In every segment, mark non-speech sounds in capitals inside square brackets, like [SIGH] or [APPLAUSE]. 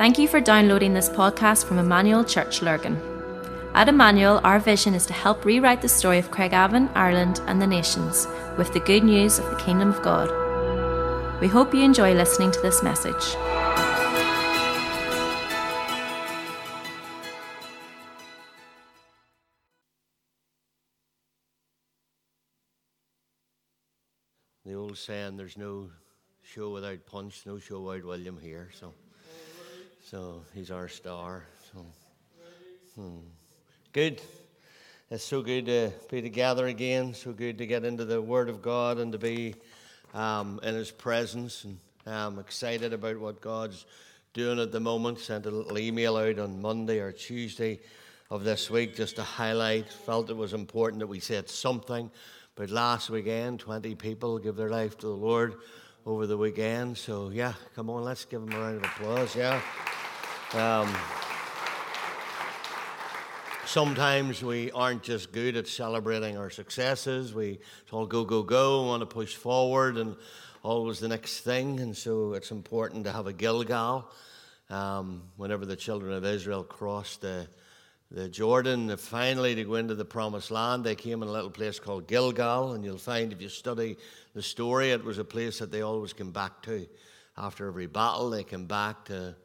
Thank you for downloading this podcast from Emmanuel Church Lurgan. At Emmanuel, our vision is to help rewrite the story of Craigavon, Ireland, and the nations with the good news of the Kingdom of God. We hope you enjoy listening to this message. The old saying, there's no show without punch, no show without William here. So, so he's our star. So, hmm. Good. It's so good to be together again. So good to get into the Word of God and to be um, in His presence. And I'm excited about what God's doing at the moment. Sent a little email out on Monday or Tuesday of this week just to highlight. Felt it was important that we said something. But last weekend, 20 people give their life to the Lord over the weekend. So, yeah, come on, let's give them a round of applause. Yeah. Um, sometimes we aren't just good at celebrating our successes. We it's all go, go, go, want to push forward and always the next thing. And so it's important to have a Gilgal. Um, whenever the children of Israel crossed the, the Jordan, finally to go into the promised land, they came in a little place called Gilgal. And you'll find if you study the story, it was a place that they always came back to. After every battle, they came back to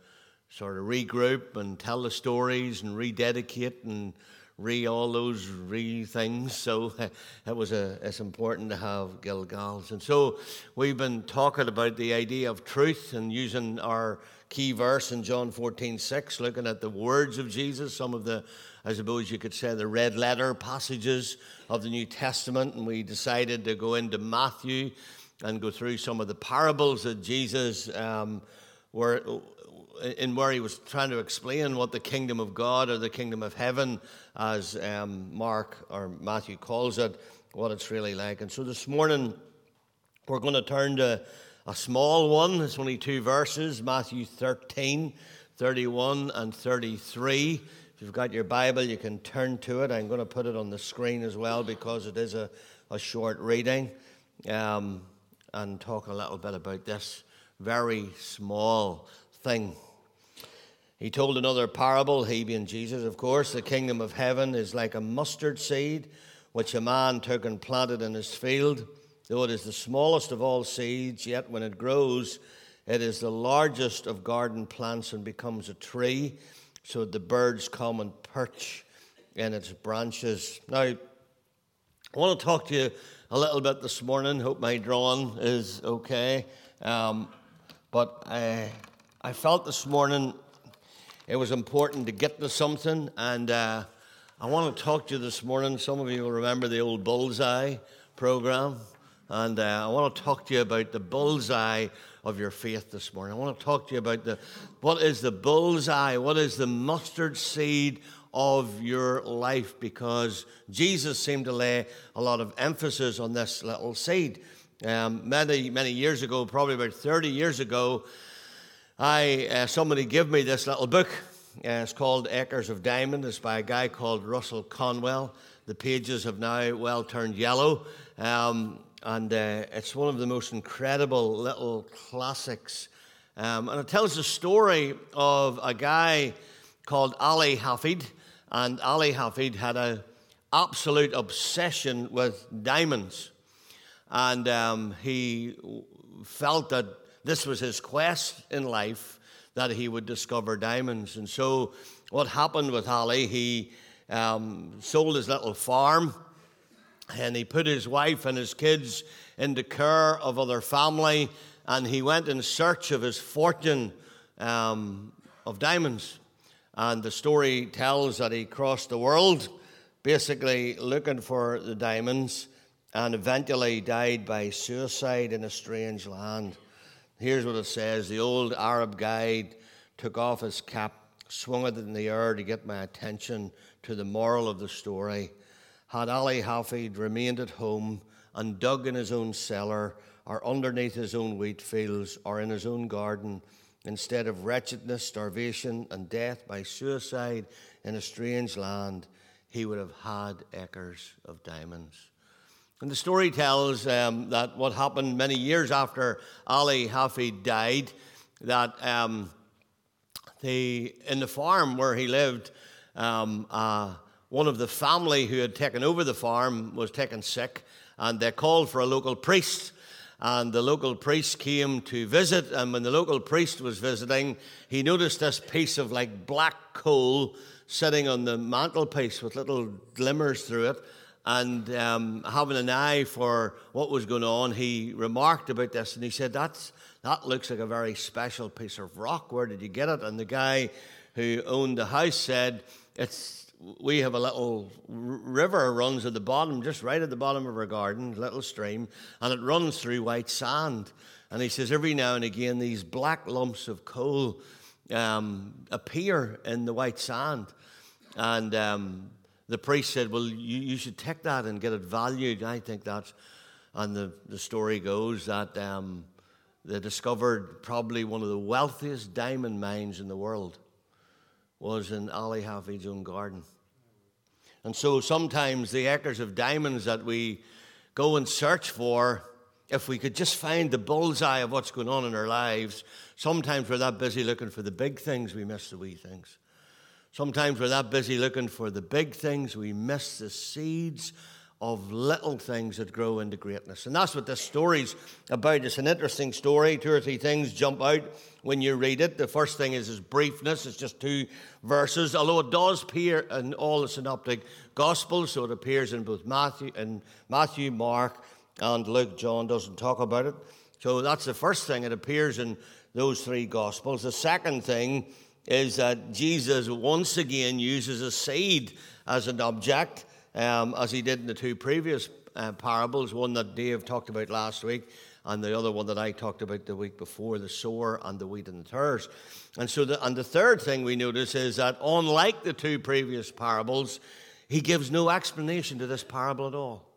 sort of regroup and tell the stories and rededicate and re all those re things. So [LAUGHS] it was a, it's important to have Gilgals. And so we've been talking about the idea of truth and using our key verse in John 14, 6, looking at the words of Jesus, some of the, I suppose you could say, the red letter passages of the New Testament. And we decided to go into Matthew and go through some of the parables that Jesus um, were in where he was trying to explain what the kingdom of God or the kingdom of heaven, as um, Mark or Matthew calls it, what it's really like. And so this morning, we're going to turn to a small one. It's only two verses Matthew 13, 31, and 33. If you've got your Bible, you can turn to it. I'm going to put it on the screen as well because it is a, a short reading um, and talk a little bit about this very small thing. He told another parable, he being Jesus, of course. The kingdom of heaven is like a mustard seed, which a man took and planted in his field. Though it is the smallest of all seeds, yet when it grows, it is the largest of garden plants and becomes a tree, so the birds come and perch in its branches. Now, I want to talk to you a little bit this morning. Hope my drawing is okay. Um, but I, I felt this morning it was important to get to something. And uh, I want to talk to you this morning. Some of you will remember the old Bullseye program. And uh, I want to talk to you about the bullseye of your faith this morning. I want to talk to you about the what is the bullseye, what is the mustard seed of your life, because Jesus seemed to lay a lot of emphasis on this little seed. Um, many, many years ago, probably about 30 years ago, I, uh, somebody gave me this little book. Uh, it's called Acres of Diamond. It's by a guy called Russell Conwell. The pages have now well turned yellow. Um, and uh, it's one of the most incredible little classics. Um, and it tells the story of a guy called Ali Hafid. And Ali Hafid had an absolute obsession with diamonds. And um, he felt that this was his quest in life that he would discover diamonds. And so, what happened with Ali, he um, sold his little farm and he put his wife and his kids into care of other family and he went in search of his fortune um, of diamonds. And the story tells that he crossed the world basically looking for the diamonds and eventually died by suicide in a strange land. Here's what it says The old Arab guide took off his cap, swung it in the air to get my attention to the moral of the story. Had Ali Hafid remained at home and dug in his own cellar, or underneath his own wheat fields, or in his own garden, instead of wretchedness, starvation, and death by suicide in a strange land, he would have had acres of diamonds. And the story tells um, that what happened many years after Ali Hafid died, that um, he, in the farm where he lived, um, uh, one of the family who had taken over the farm was taken sick, and they called for a local priest. And the local priest came to visit, and when the local priest was visiting, he noticed this piece of like black coal sitting on the mantelpiece with little glimmers through it. And um, having an eye for what was going on, he remarked about this and he said, That's, That looks like a very special piece of rock. Where did you get it? And the guy who owned the house said, It's we have a little river runs at the bottom, just right at the bottom of our garden, little stream, and it runs through white sand. And he says every now and again these black lumps of coal um, appear in the white sand. And um, the priest said, Well, you, you, should take that and get it valued. I think that's, and the, the story goes that um, they discovered probably one of the wealthiest diamond mines in the world was in Ali Hafid's own garden. And so sometimes the acres of diamonds that we go and search for, if we could just find the bullseye of what's going on in our lives, sometimes we're that busy looking for the big things, we miss the wee things. Sometimes we're that busy looking for the big things, we miss the seeds of little things that grow into greatness. And that's what this story's about. It's an interesting story. Two or three things jump out when you read it. The first thing is its briefness. It's just two verses, although it does appear in all the synoptic gospels, so it appears in both Matthew and Matthew, Mark, and Luke. John doesn't talk about it. So that's the first thing. It appears in those three gospels. The second thing is that Jesus once again uses a seed as an object, um, as he did in the two previous uh, parables, one that Dave talked about last week, and the other one that I talked about the week before, the sower and the wheat and the tares. And so, the, and the third thing we notice is that unlike the two previous parables, he gives no explanation to this parable at all.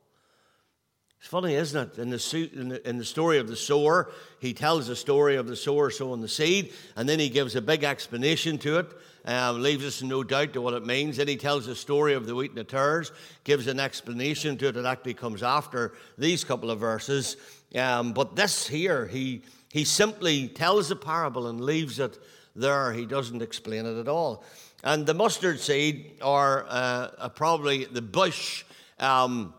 It's funny, isn't it? In the, in, the, story of the sower, he tells the story of the sower sowing the seed, and then he gives a big explanation to it, um, leaves us in no doubt to what it means. Then he tells the story of the wheat and the tares, gives an explanation to it that actually comes after these couple of verses. Um, but this here, he, he simply tells the parable and leaves it there. He doesn't explain it at all. And the mustard seed, or uh, probably the bush, um,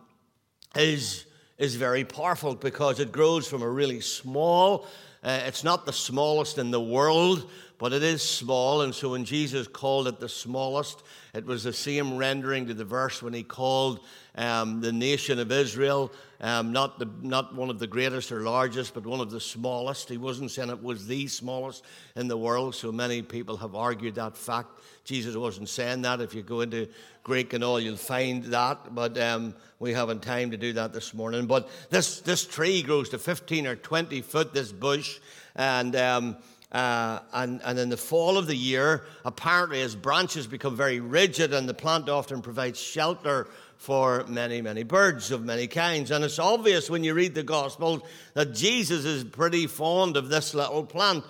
is is very powerful because it grows from a really small, uh, it's not the smallest in the world, but it is small. And so when Jesus called it the smallest, it was the same rendering to the verse when he called um, the nation of Israel um, not, the, not one of the greatest or largest, but one of the smallest. He wasn't saying it was the smallest in the world, so many people have argued that fact. Jesus wasn't saying that. If you go into Greek and all, you'll find that, but um, we haven't time to do that this morning. But this, this tree grows to 15 or 20 foot, this bush, and. Um, uh, and, and in the fall of the year, apparently, as branches become very rigid and the plant often provides shelter for many, many birds of many kinds. And it's obvious when you read the Gospels that Jesus is pretty fond of this little plant.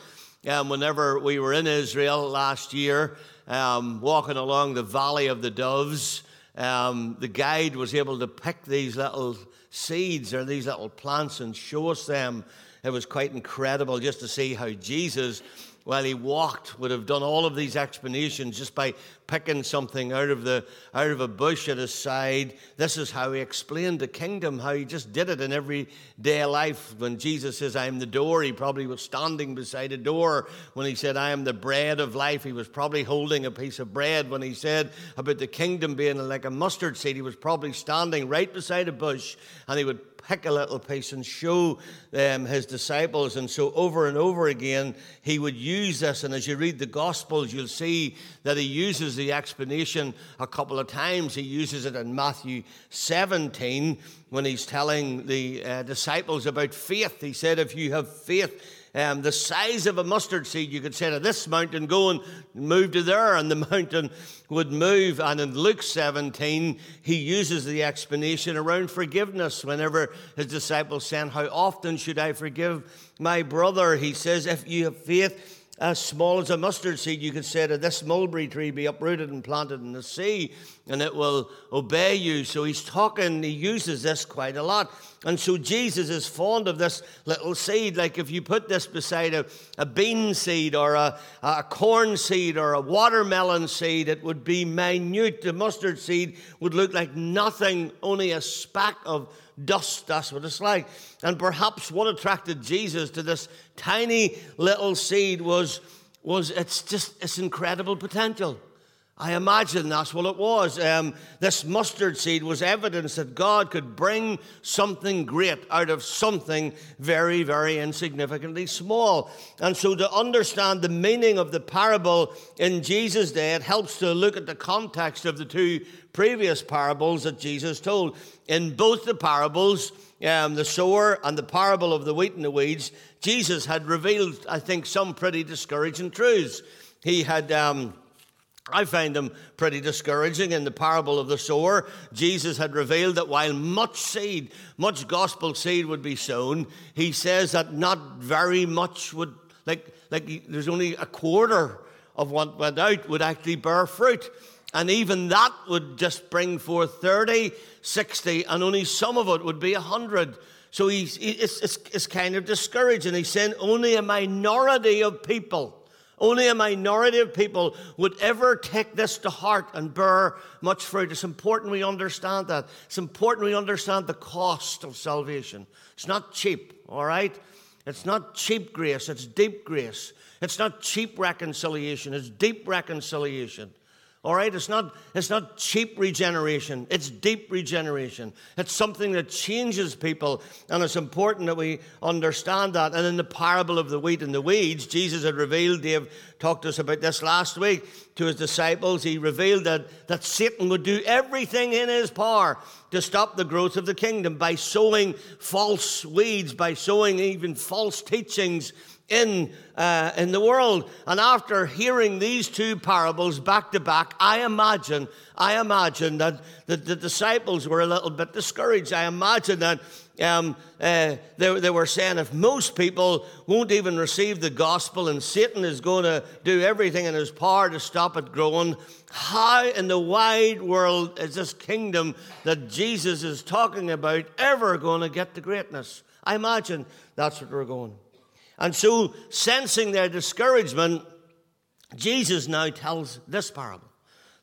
Um, whenever we were in Israel last year, um, walking along the Valley of the Doves, um, the guide was able to pick these little seeds or these little plants and show us them. It was quite incredible just to see how Jesus while he walked would have done all of these explanations just by picking something out of the out of a bush at his side. This is how he explained the kingdom, how he just did it in everyday life. When Jesus says, I am the door, he probably was standing beside a door. When he said, I am the bread of life, he was probably holding a piece of bread. When he said about the kingdom being like a mustard seed, he was probably standing right beside a bush and he would pick a little piece and show um, his disciples. And so, over and over again, he would use this. And as you read the Gospels, you'll see that he uses the explanation a couple of times. He uses it in Matthew 17 when he's telling the uh, disciples about faith. He said, If you have faith, um, the size of a mustard seed, you could say to this mountain, go and move to there, and the [LAUGHS] mountain would move. And in Luke 17, he uses the explanation around forgiveness whenever his disciples said, How often should I forgive my brother? He says, If you have faith as small as a mustard seed, you could say to this mulberry tree, be uprooted and planted in the sea, and it will obey you. So he's talking, he uses this quite a lot. And so Jesus is fond of this little seed. Like if you put this beside a, a bean seed or a, a corn seed or a watermelon seed, it would be minute. The mustard seed would look like nothing, only a speck of dust. That's what it's like. And perhaps what attracted Jesus to this tiny little seed was, was it's just its incredible potential. I imagine that's what it was. Um, this mustard seed was evidence that God could bring something great out of something very, very insignificantly small. And so, to understand the meaning of the parable in Jesus' day, it helps to look at the context of the two previous parables that Jesus told. In both the parables, um, the sower and the parable of the wheat and the weeds, Jesus had revealed, I think, some pretty discouraging truths. He had. Um, I find them pretty discouraging. In the parable of the sower, Jesus had revealed that while much seed, much gospel seed would be sown, he says that not very much would, like, like there's only a quarter of what went out would actually bear fruit. And even that would just bring forth 30, 60, and only some of it would be 100. So he's, it's, it's, it's kind of discouraging. He's saying only a minority of people, only a minority of people would ever take this to heart and bear much fruit. It's important we understand that. It's important we understand the cost of salvation. It's not cheap, all right? It's not cheap grace, it's deep grace. It's not cheap reconciliation, it's deep reconciliation. All right, it's not, it's not cheap regeneration, it's deep regeneration. It's something that changes people, and it's important that we understand that. And in the parable of the wheat and the weeds, Jesus had revealed, Dave talked to us about this last week to his disciples. He revealed that, that Satan would do everything in his power to stop the growth of the kingdom by sowing false weeds, by sowing even false teachings in, uh, in the world. And after hearing these two parables back to back, I imagine, I imagine that the, the disciples were a little bit discouraged. I imagine that um, uh, they, they were saying if most people won't even receive the gospel and Satan is going to do everything in his power to stop it growing, how in the wide world is this kingdom that Jesus is talking about ever going to get to greatness? I imagine that's what we're going. And so, sensing their discouragement, Jesus now tells this parable,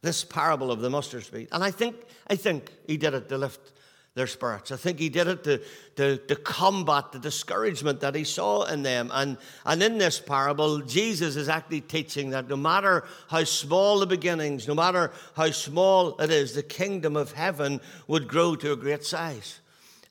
this parable of the mustard seed. And I think, I think he did it to lift their spirits. I think he did it to, to, to combat the discouragement that he saw in them. And, and in this parable, Jesus is actually teaching that no matter how small the beginnings, no matter how small it is, the kingdom of heaven would grow to a great size.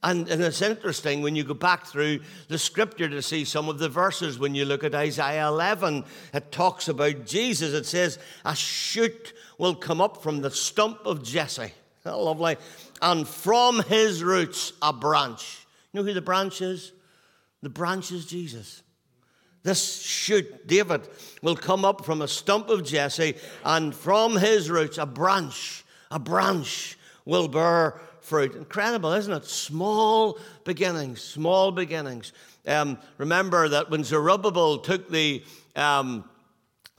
And, and, it's interesting when you go back through the scripture to see some of the verses. When you look at Isaiah 11, it talks about Jesus. It says, A shoot will come up from the stump of Jesse. Lovely. And from his roots, a branch. You know who the branch is? The branch is Jesus. This shoot, David, will come up from a stump of Jesse, and from his roots, a branch, a branch will bear fruit. Incredible, isn't it? Small beginnings, small beginnings. Um, remember that when Zerubbabel took the um,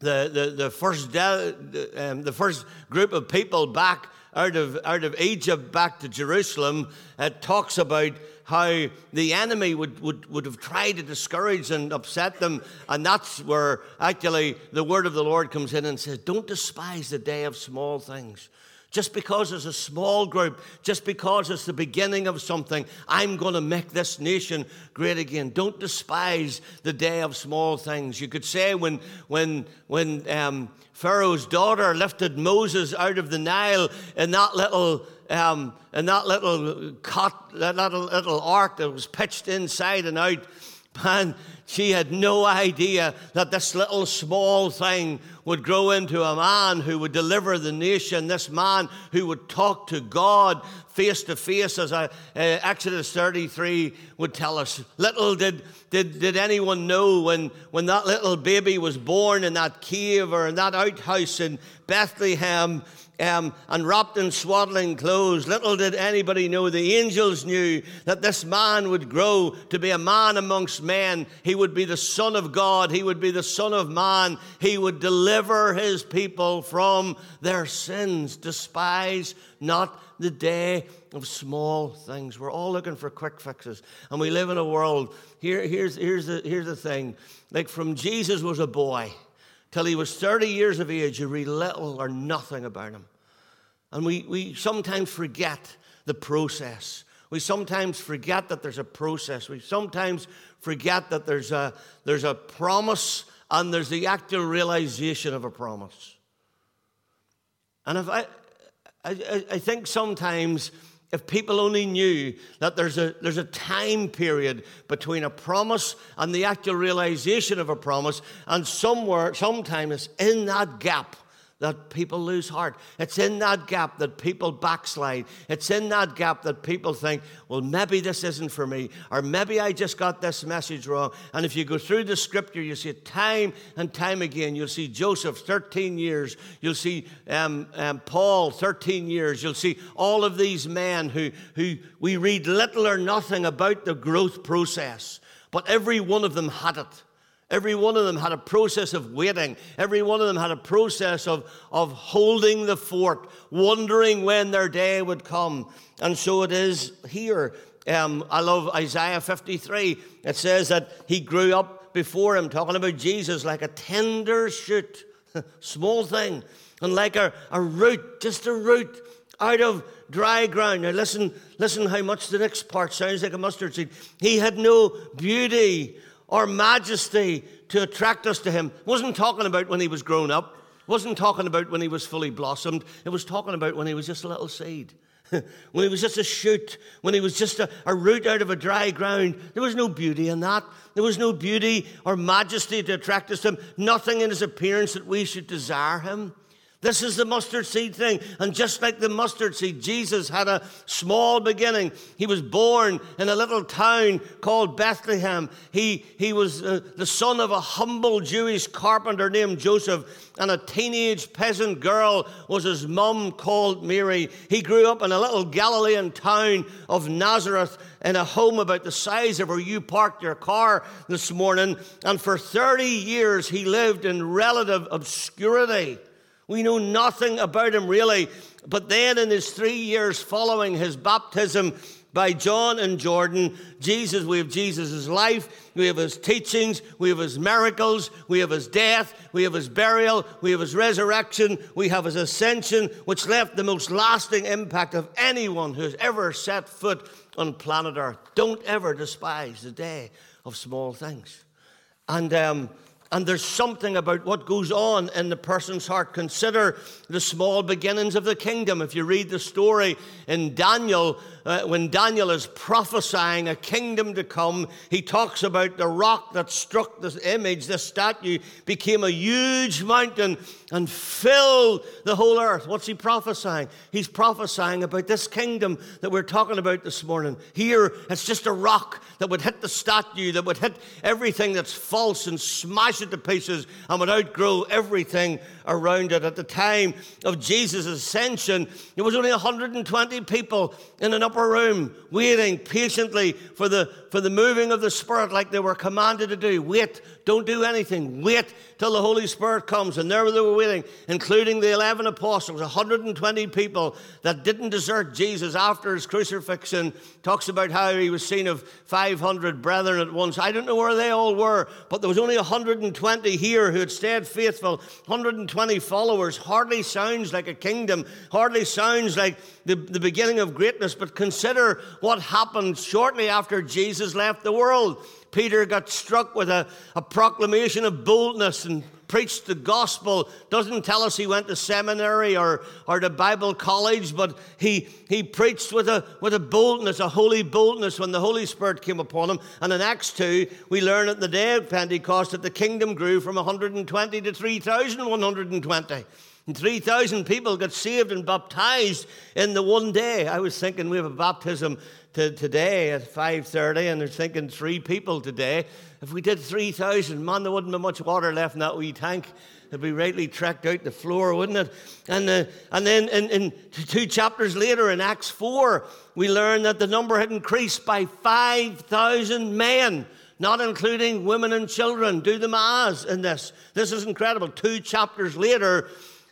the, the, the, first de- um, the first group of people back out of, out of Egypt back to Jerusalem, it talks about how the enemy would, would, would have tried to discourage and upset them. And that's where actually the word of the Lord comes in and says, Don't despise the day of small things. Just because it's a small group, just because it's the beginning of something, I'm going to make this nation great again. Don't despise the day of small things. You could say when, when, when um, Pharaoh's daughter lifted Moses out of the Nile in that little um, in that little cot, that little, little ark that was pitched inside and out, man, she had no idea that this little small thing would grow into a man who would deliver the nation, this man who would talk to God face to face, as I, uh, Exodus 33 would tell us. Little did, did, did anyone know when, when that little baby was born in that cave or in that outhouse in Bethlehem um, and wrapped in swaddling clothes. Little did anybody know, the angels knew that this man would grow to be a man amongst men. He would be the Son of God, he would be the Son of Man. He would deliver his people from their sins. Despise not the day of small things. We're all looking for quick fixes, and we live in a world. Here, here's, here's, the, here's the thing like from Jesus was a boy till he was 30 years of age, you read little or nothing about him. And we, we sometimes forget the process. We sometimes forget that there's a process. We sometimes forget that there's a, there's a promise and there's the actual realization of a promise. And if I, I, I think sometimes if people only knew that there's a, there's a time period between a promise and the actual realization of a promise, and somewhere, sometimes in that gap, that people lose heart. It's in that gap that people backslide. It's in that gap that people think, well, maybe this isn't for me, or maybe I just got this message wrong. And if you go through the scripture, you see time and time again. You'll see Joseph, 13 years. You'll see um, um, Paul, 13 years. You'll see all of these men who, who we read little or nothing about the growth process, but every one of them had it. Every one of them had a process of waiting. Every one of them had a process of, of holding the fort, wondering when their day would come. And so it is here. Um, I love Isaiah 53. It says that he grew up before him, talking about Jesus like a tender shoot, [LAUGHS] small thing, and like a, a root, just a root out of dry ground. Now listen, listen how much the next part sounds like a mustard seed. He had no beauty or majesty to attract us to him. Wasn't talking about when he was grown up. Wasn't talking about when he was fully blossomed. It was talking about when he was just a little seed. [LAUGHS] when he was just a shoot, when he was just a, a, root out of a dry ground. There was no beauty in that. There was no beauty or majesty to attract us to him. Nothing in his appearance that we should desire him. This is the mustard seed thing. And just like the mustard seed, Jesus had a small beginning. He was born in a little town called Bethlehem. He, he was uh, the son of a humble Jewish carpenter named Joseph, and a teenage peasant girl was his mum called Mary. He grew up in a little Galilean town of Nazareth in a home about the size of where you parked your car this morning. And for 30 years, he lived in relative obscurity. We know nothing about him really. But then, in his three years following his baptism by John and Jordan, Jesus, we have Jesus' life, we have his teachings, we have his miracles, we have his death, we have his burial, we have his resurrection, we have his ascension, which left the most lasting impact of anyone who has ever set foot on planet Earth. Don't ever despise the day of small things. And um, and there's something about what goes on in the person's heart. Consider the small beginnings of the kingdom. If you read the story in Daniel, uh, when Daniel is prophesying a kingdom to come, he talks about the rock that struck this image, this statue, became a huge mountain and filled the whole earth. What's he prophesying? He's prophesying about this kingdom that we're talking about this morning. Here, it's just a rock that would hit the statue, that would hit everything that's false and smash it to pieces and would outgrow everything around it. At the time of Jesus' ascension, there was only 120 people in an upper room, waiting patiently for the, for the moving of the Spirit like they were commanded to do. Wait, don't do anything. Wait till the Holy Spirit comes. And there they were waiting, including the 11 apostles, 120 people that didn't desert Jesus after his crucifixion. Talks about how he was seen of 500 brethren at once. I don't know where they all were, but there was only 120 here who had stayed faithful. 120 followers. Hardly sounds like a kingdom, hardly sounds like the, the beginning of greatness, but consider what happened shortly after Jesus left the world. Peter got struck with a, a proclamation of boldness and preached the gospel. Doesn't tell us he went to seminary or, or to Bible college, but he, he preached with a, with a boldness, a holy boldness when the Holy Spirit came upon him. And in Acts 2, we learn at the day of Pentecost that the kingdom grew from 120 to 3,120. And 3,000 people got saved and baptized in the one day. I was thinking we have a baptism to today at 5.30 and they're thinking three people today. If we did 3,000, man, there wouldn't be much water left in that wee tank. It'd be rightly trekked out the floor, wouldn't it? And, uh, and then in, in two chapters later, in Acts 4, we learn that the number had increased by 5,000 men not including women and children. Do the maths in this. This is incredible. Two chapters later,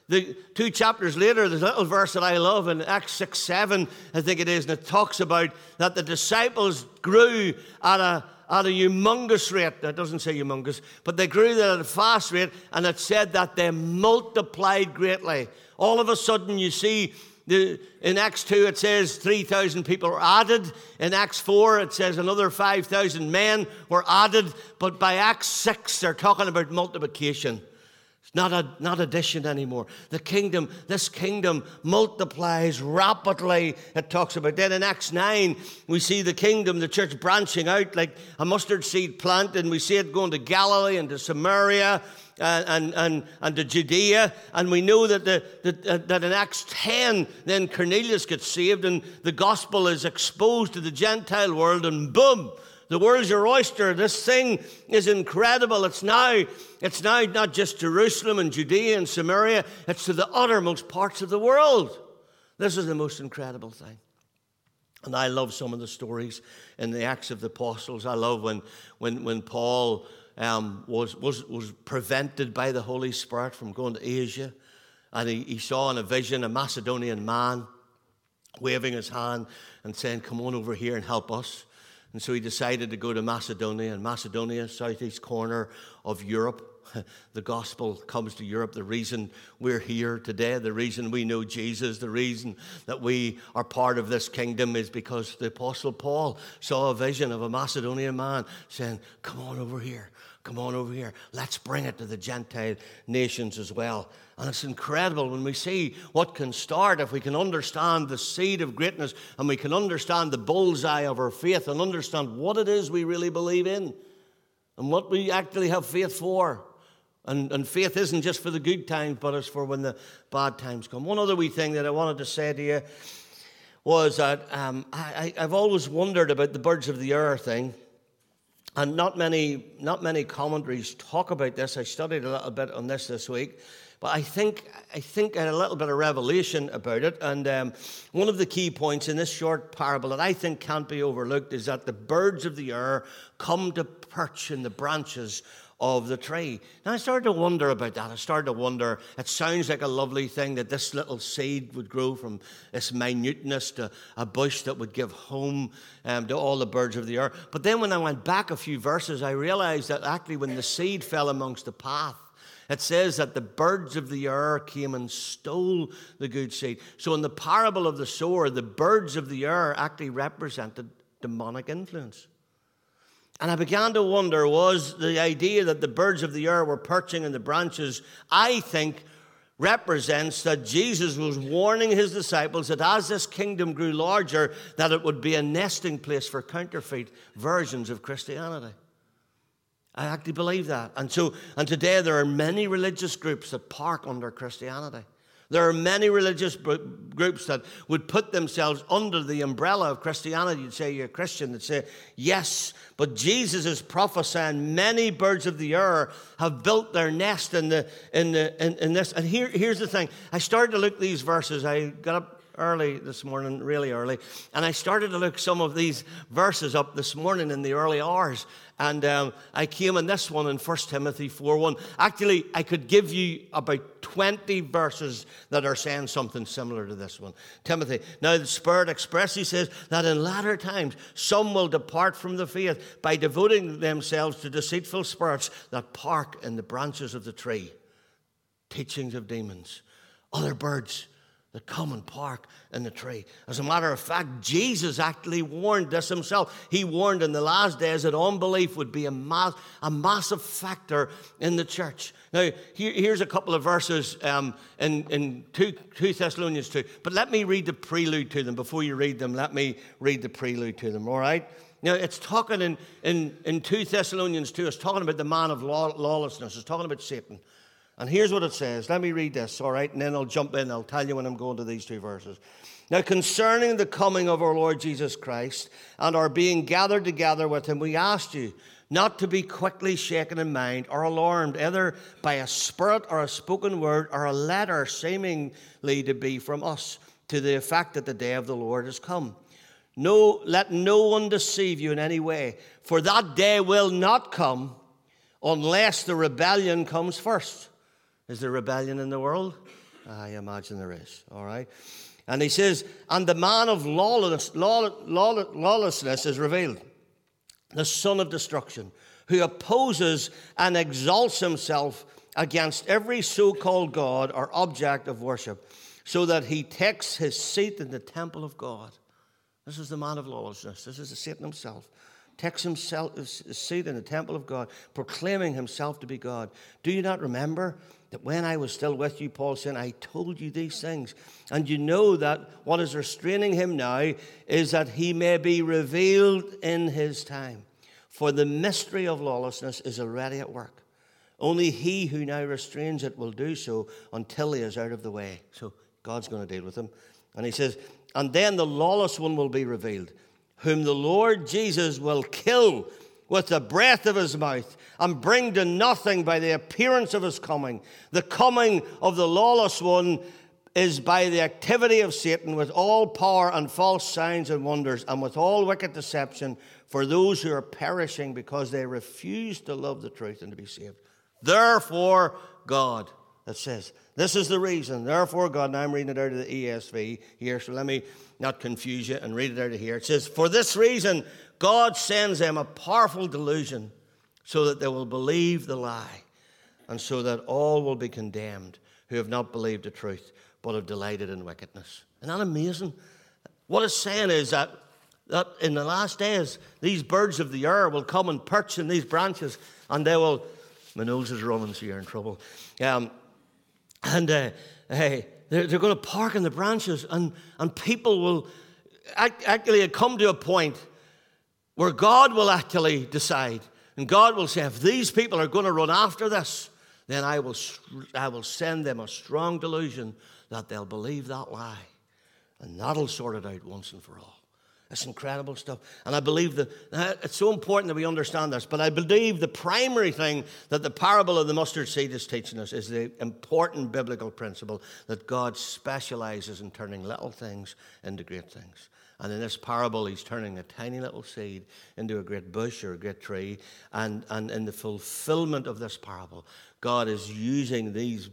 the two chapters later, there's a little verse that I love in Acts 6 7, I think it is, and it talks about that the disciples grew at a at a humongous rate. That doesn't say humongous, but they grew at a fast rate, and it said that they multiplied greatly. All of a sudden, you see the, in Acts 2, it says 3,000 people were added. In Acts 4, it says another 5,000 men were added. But by Acts 6, they're talking about multiplication not, a, not addition anymore. The kingdom, this kingdom multiplies rapidly, it talks about. Then in Acts 9, we see the kingdom, the church branching out like a mustard seed plant, and we see it going to Galilee and to Samaria and, and, and, and to Judea. And we know that, the, that, uh, that in Acts 10, then Cornelius gets saved, and the gospel is exposed to the Gentile world, and boom, the world's your oyster. This thing is incredible. It's now, it's now not just Jerusalem and Judea and Samaria, it's to the uttermost parts of the world. This is the most incredible thing. And I love some of the stories in the Acts of the Apostles. I love when, when, when Paul um, was, was, was prevented by the Holy Spirit from going to Asia. And he, he saw in a vision a Macedonian man waving his hand and saying, Come on over here and help us. And so he decided to go to Macedonia, and Macedonia, southeast corner of Europe. [LAUGHS] The gospel comes to Europe. The reason we're here today, the reason we know Jesus, the reason that we are part of this kingdom is because the Apostle Paul saw a vision of a Macedonian man saying, Come on over here. Come on over here. Let's bring it to the Gentile nations as well. And it's incredible when we see what can start if we can understand the seed of greatness and we can understand the bullseye of our faith and understand what it is we really believe in and what we actually have faith for. And, and faith isn't just for the good times, but it's for when the bad times come. One other wee thing that I wanted to say to you was that um, I, I've always wondered about the birds of the air thing. And not many, not many commentaries talk about this. I studied a little bit on this this week. But I think, I think I had a little bit of revelation about it. And um, one of the key points in this short parable that I think can't be overlooked is that the birds of the air come to perch in the branches of the tree. Now I started to wonder about that. I started to wonder, it sounds like a lovely thing that this little seed would grow from this minuteness to a bush that would give home um, to all the birds of the air. But then when I went back a few verses, I realized that actually when the seed fell amongst the path, it says that the birds of the air came and stole the good seed. So in the parable of the sower, the birds of the air actually represented demonic influence. And I began to wonder was the idea that the birds of the air were perching in the branches, I think, represents that Jesus was warning his disciples that as this kingdom grew larger, that it would be a nesting place for counterfeit versions of Christianity. I actually believe that. And so, and today there are many religious groups that park under Christianity. There are many religious groups that would put themselves under the umbrella of Christianity. You'd say you're a Christian. They'd say, yes, but Jesus is prophesying many birds of the air have built their nest in, the, in, the, in, in this. And here, here's the thing. I started to look these verses. I got up early this morning, really early, and I started to look some of these verses up this morning in the early hours. And um, I came in this one in 1 Timothy 4 1. Actually, I could give you about 20 verses that are saying something similar to this one. Timothy, now the Spirit expressly says that in latter times some will depart from the faith by devoting themselves to deceitful spirits that park in the branches of the tree, teachings of demons, other birds that common park in the tree. As a matter of fact, Jesus actually warned this himself. He warned in the last days that unbelief would be a, mass, a massive factor in the church. Now, here, here's a couple of verses um, in, in 2, 2 Thessalonians 2. But let me read the prelude to them. Before you read them, let me read the prelude to them, all right? Now, it's talking in, in, in 2 Thessalonians 2, it's talking about the man of law, lawlessness, it's talking about Satan. And here's what it says. Let me read this, all right? And then I'll jump in. I'll tell you when I'm going to these two verses. Now, concerning the coming of our Lord Jesus Christ and our being gathered together with him, we asked you not to be quickly shaken in mind or alarmed, either by a spirit or a spoken word or a letter seemingly to be from us, to the effect that the day of the Lord has come. No, let no one deceive you in any way, for that day will not come unless the rebellion comes first. Is there rebellion in the world? Ah, I imagine there is, all right? And he says, and the man of lawless, law, law, lawlessness is revealed, the son of destruction, who opposes and exalts himself against every so called God or object of worship, so that he takes his seat in the temple of God. This is the man of lawlessness. This is the Satan himself. Takes himself his seat in the temple of God, proclaiming himself to be God. Do you not remember that when I was still with you, Paul said, I told you these things. And you know that what is restraining him now is that he may be revealed in his time. For the mystery of lawlessness is already at work. Only he who now restrains it will do so until he is out of the way. So God's going to deal with him. And he says, And then the lawless one will be revealed, whom the Lord Jesus will kill with the breath of his mouth and bring to nothing by the appearance of his coming. The coming of the lawless one is by the activity of Satan with all power and false signs and wonders and with all wicked deception for those who are perishing because they refuse to love the truth and to be saved. Therefore, God, it says, this is the reason. Therefore, God, now I'm reading it out of the ESV here, so let me not confuse you and read it out of here. It says, For this reason, God sends them a powerful delusion so that they will believe the lie, and so that all will be condemned who have not believed the truth, but have delighted in wickedness. Isn't that amazing? What it's saying is that, that in the last days, these birds of the air will come and perch in these branches, and they will. My nose is running, so you're in trouble. Um, and uh, hey, they're, they're going to park in the branches, and, and people will actually come to a point where God will actually decide and God will say, if these people are going to run after this, then I will, I will send them a strong delusion that they'll believe that lie. And that'll sort it out once and for all. It's incredible stuff. And I believe that it's so important that we understand this. But I believe the primary thing that the parable of the mustard seed is teaching us is the important biblical principle that God specializes in turning little things into great things. And in this parable, he's turning a tiny little seed into a great bush or a great tree. And, and in the fulfillment of this parable, God is using these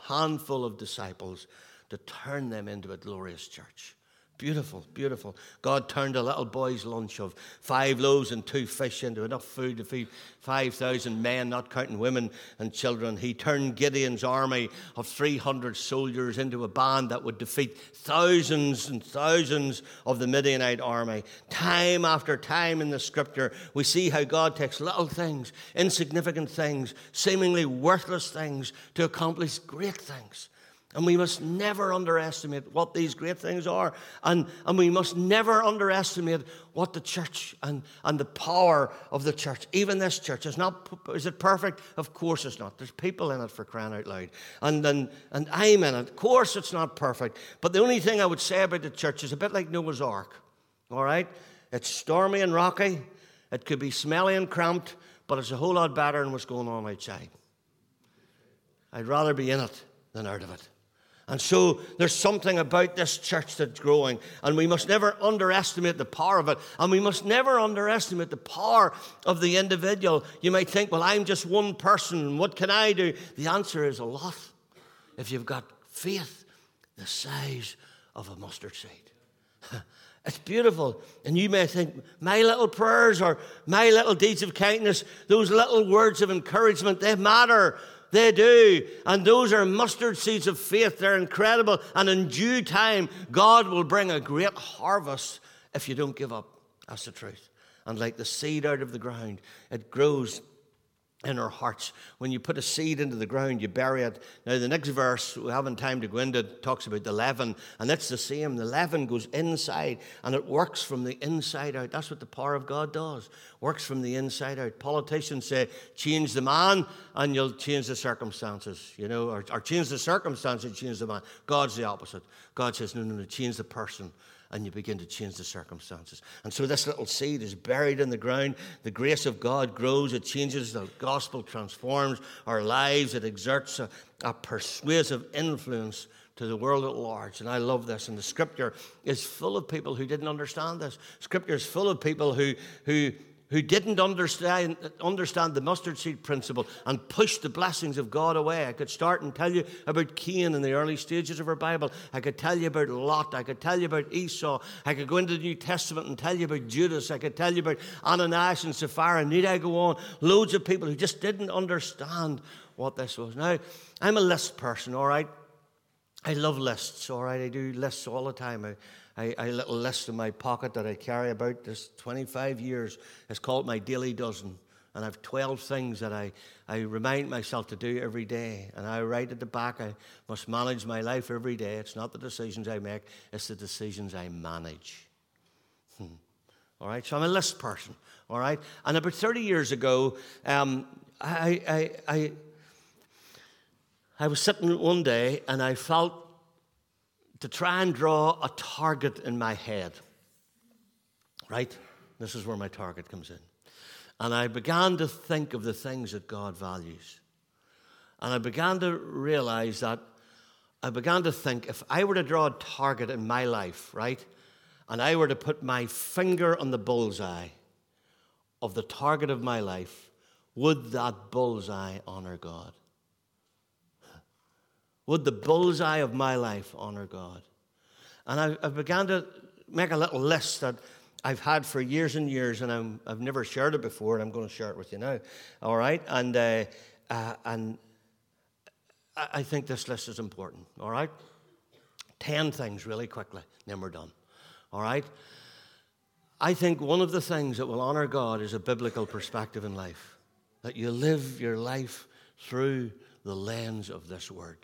handful of disciples to turn them into a glorious church. Beautiful, beautiful. God turned a little boy's lunch of five loaves and two fish into enough food to feed 5,000 men, not counting women and children. He turned Gideon's army of 300 soldiers into a band that would defeat thousands and thousands of the Midianite army. Time after time in the scripture, we see how God takes little things, insignificant things, seemingly worthless things, to accomplish great things. And we must never underestimate what these great things are. And, and we must never underestimate what the church and, and the power of the church, even this church, is not. Is it perfect? Of course it's not. There's people in it for crying out loud. And, and, and I'm in it. Of course it's not perfect. But the only thing I would say about the church is a bit like Noah's Ark. All right? It's stormy and rocky. It could be smelly and cramped, but it's a whole lot better than what's going on outside. I'd rather be in it than out of it. And so there's something about this church that's growing, and we must never underestimate the power of it, and we must never underestimate the power of the individual. You might think, well, I'm just one person, what can I do? The answer is a lot. If you've got faith the size of a mustard seed. [LAUGHS] It's beautiful. And you may think, my little prayers or my little deeds of kindness, those little words of encouragement, they matter. They do. And those are mustard seeds of faith. They're incredible. And in due time, God will bring a great harvest if you don't give up. That's the truth. And like the seed out of the ground, it grows in our hearts. When you put a seed into the ground, you bury it. Now, the next verse, we haven't time to go into talks about the leaven, and that's the same. The leaven goes inside, and it works from the inside out. That's what the power of God does. Works from the inside out. Politicians say, change the man, and you'll change the circumstances, you know, or, or change the circumstances, change the man. God's the opposite. God says, no, no, no, change the person and you begin to change the circumstances. And so this little seed is buried in the ground. The grace of God grows, it changes, the gospel transforms our lives, it exerts a, a persuasive influence to the world at large. And I love this. And the scripture is full of people who didn't understand this. Scripture is full of people who, who who didn't understand, understand the mustard seed principle and pushed the blessings of God away. I could start and tell you about Cain in the early stages of our Bible. I could tell you about Lot. I could tell you about Esau. I could go into the New Testament and tell you about Judas. I could tell you about Ananias and Sapphira. Need I go on? Loads of people who just didn't understand what this was. Now, I'm a list person, all right? I love lists, all right? I do lists all the time. I, I, little list in my pocket that I carry about this 25 years. It's called my daily dozen. And I have 12 things that I, I remind myself to do every day. And I write at the back, I must manage my life every day. It's not the decisions I make, it's the decisions I manage. Hmm. All right, so I'm a list person. All right, and about 30 years ago, um, I, I, I, I was sitting one day and I felt to try and draw a target in my head. Right? This is where my target comes in. And I began to think of the things that God values. And I began to realize that I began to think if I were to draw a target in my life, right, and I were to put my finger on the bullseye of the target of my life, would that bullseye honor God? Would the bullseye of my life honor God? And I, I began to make a little list that I've had for years and years, and i have never shared it before, and I'm going to share it with you now. All right? And, uh, uh, and I think this list is important. All right? Ten things really quickly, then we're done. All right? I think one of the things that will honor God is a biblical perspective in life. That you live your life through the lens of this word.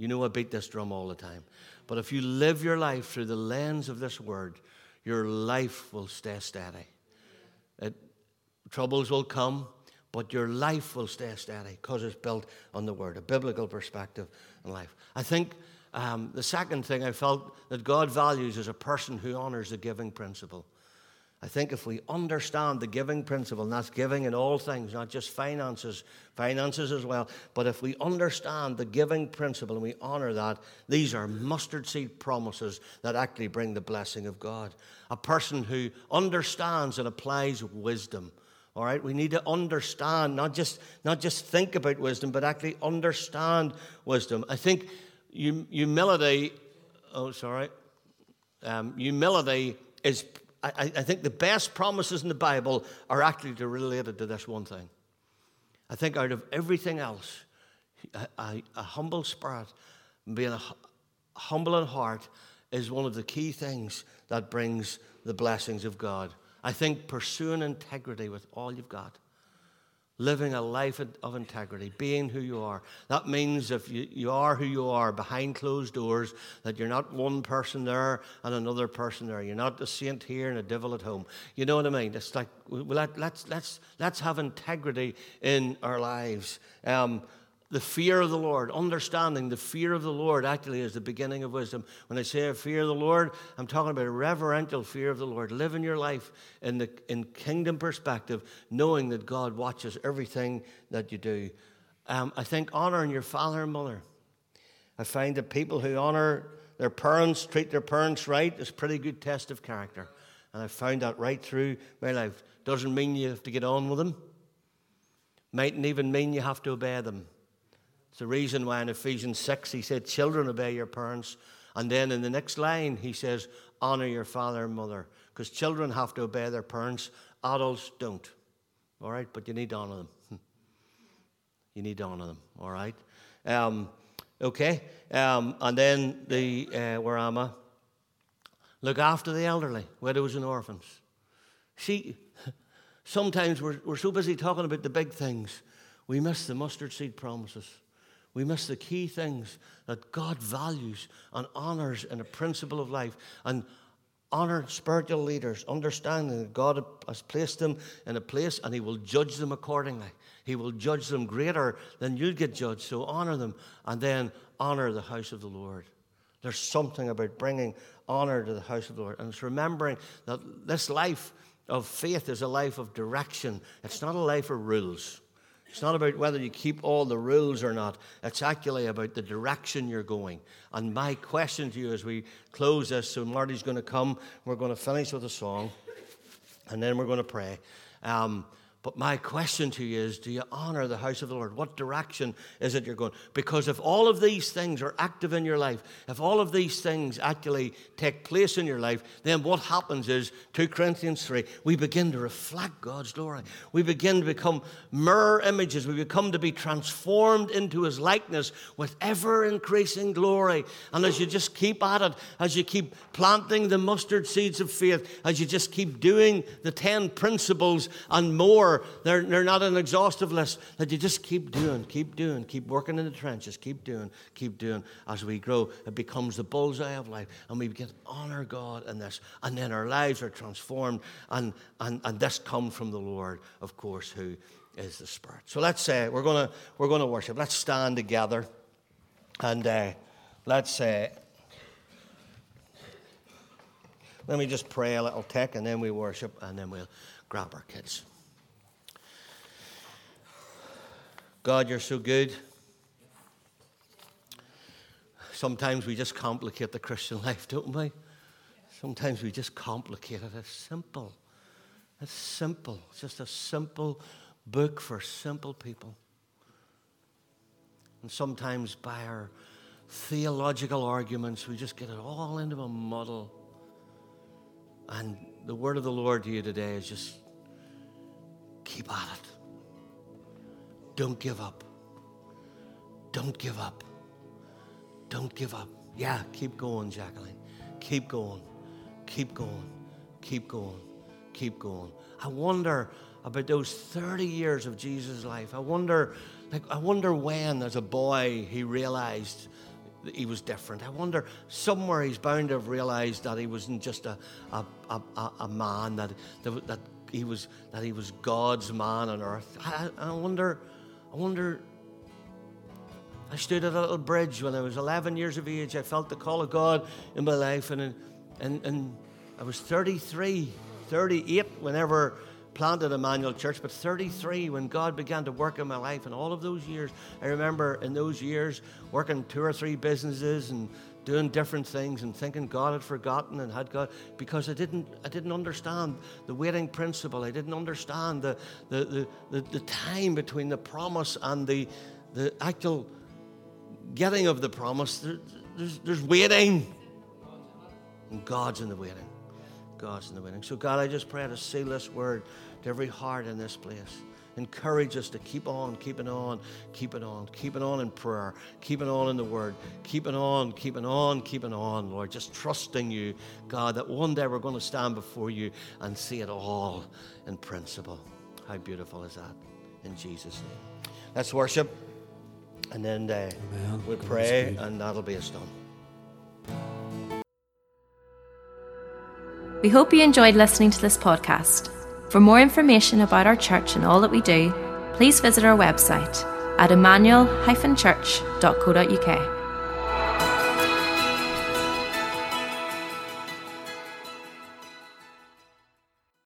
You know I beat this drum all the time. But if you live your life through the lens of this word, your life will stay steady. It, troubles will come, but your life will stay steady because it's built on the word, a biblical perspective in life. I think um, the second thing I felt that God values is a person who honors the giving principle. I think if we understand the giving principle, and that's giving in all things, not just finances, finances as well, but if we understand the giving principle and we honor that, these are mustard seed promises that actually bring the blessing of God. A person who understands and applies wisdom. All right, we need to understand, not just, not just think about wisdom, but actually understand wisdom. I think humility, oh, sorry, um, humility is I, I think the best promises in the Bible are actually related to this one thing. I think out of everything else, a, a, a humble spirit, being a, humble in heart, is one of the key things that brings the blessings of God. I think pursuing integrity with all you've got living a life of integrity, being who you are. That means if you, you are who you are behind closed doors, that you're not one person there and another person there. You're not a saint here and a devil at home. You know what I mean? It's like, well, let, us let's, let's, let's have integrity in our lives. Um, the fear of the Lord, understanding the fear of the Lord actually is the beginning of wisdom. When I say fear of the Lord, I'm talking about a reverential fear of the Lord. Living your life in the in kingdom perspective, knowing that God watches everything that you do. Um, I think honoring your father and mother. I find that people who honor their parents, treat their parents right, is pretty good test of character. And I found that right through my life. Doesn't mean you have to get on with them. Mightn't even mean you have to obey them. It's the reason why in Ephesians 6 he said, Children, obey your parents. And then in the next line he says, Honor your father and mother. Because children have to obey their parents, adults don't. All right, but you need to honor them. [LAUGHS] You need to honor them, all right? Um, okay? Um, and then the, uh, where am I? Look after the elderly, widows and orphans. See, [LAUGHS] sometimes we're, we're so busy talking about the big things, we miss the mustard seed promises. We miss the key things that God values and honors in a principle of life. And honor spiritual leaders, understanding that God has placed them in a place and He will judge them accordingly. He will judge them greater than you'll get judged. So honor them and then honor the house of the Lord. There's something about bringing honor to the house of the Lord. And it's remembering that this life of faith is a life of direction, it's not a life of rules. It's not about whether you keep all the rules or not. It's actually about the direction you're going. And my question to you as we close this so Marty's going to come, we're going to finish with a song, and then we're going to pray. Um, but my question to you is do you honor the house of the Lord? What direction is it you're going? Because if all of these things are active in your life, if all of these things actually take place in your life, then what happens is 2 Corinthians 3, we begin to reflect God's glory. We begin to become mirror images. We become to be transformed into his likeness with ever increasing glory. And as you just keep at it, as you keep planting the mustard seeds of faith, as you just keep doing the 10 principles and more they're, they're not an exhaustive list that you just keep doing, keep doing, keep working in the trenches, keep doing, keep doing. As we grow, it becomes the bullseye of life, and we begin to honor God in this. And then our lives are transformed, and, and, and this comes from the Lord, of course, who is the Spirit. So let's say uh, we're going to we're gonna worship. Let's stand together, and uh, let's say, uh, let me just pray a little tick, and then we worship, and then we'll grab our kids. God, you're so good. Sometimes we just complicate the Christian [LAUGHS] life, don't we? Sometimes we just complicate it. It's simple. It's simple. It's just a simple book for simple people. And sometimes by our theological arguments, we just get it all into a muddle. And the word of the Lord to you today is just keep at it. Don't give up. Don't give up. Don't give up. Yeah, keep going, Jacqueline. Keep going. Keep going. Keep going. Keep going. I wonder about those 30 years of Jesus' life. I wonder, like, I wonder when, as a boy, he realized that he was different. I wonder somewhere he's bound to have realized that he wasn't just a, a, a, a man, that, that, he was, that he was God's man on earth. I, I wonder I wonder. I stood at a little bridge when I was 11 years of age. I felt the call of God in my life, and, and, and I was 33, 38 whenever planted Emmanuel Church, but 33 when God began to work in my life. And all of those years, I remember in those years working two or three businesses and doing different things and thinking God had forgotten and had God because I didn't I didn't understand the waiting principle. I didn't understand the the, the, the, the time between the promise and the the actual getting of the promise. There, there's, there's waiting. And God's in the waiting. God's in the waiting. So God, I just pray to seal this word to every heart in this place encourage us to keep on, keeping on, keeping on, keeping on in prayer, keeping on in the Word, keeping on, keeping on, keeping on, Lord. Just trusting you, God, that one day we're going to stand before you and see it all in principle. How beautiful is that? In Jesus' name. Let's worship, and then uh, we'll pray, and that'll be us done. We hope you enjoyed listening to this podcast. For more information about our church and all that we do, please visit our website at emmanuel-church.co.uk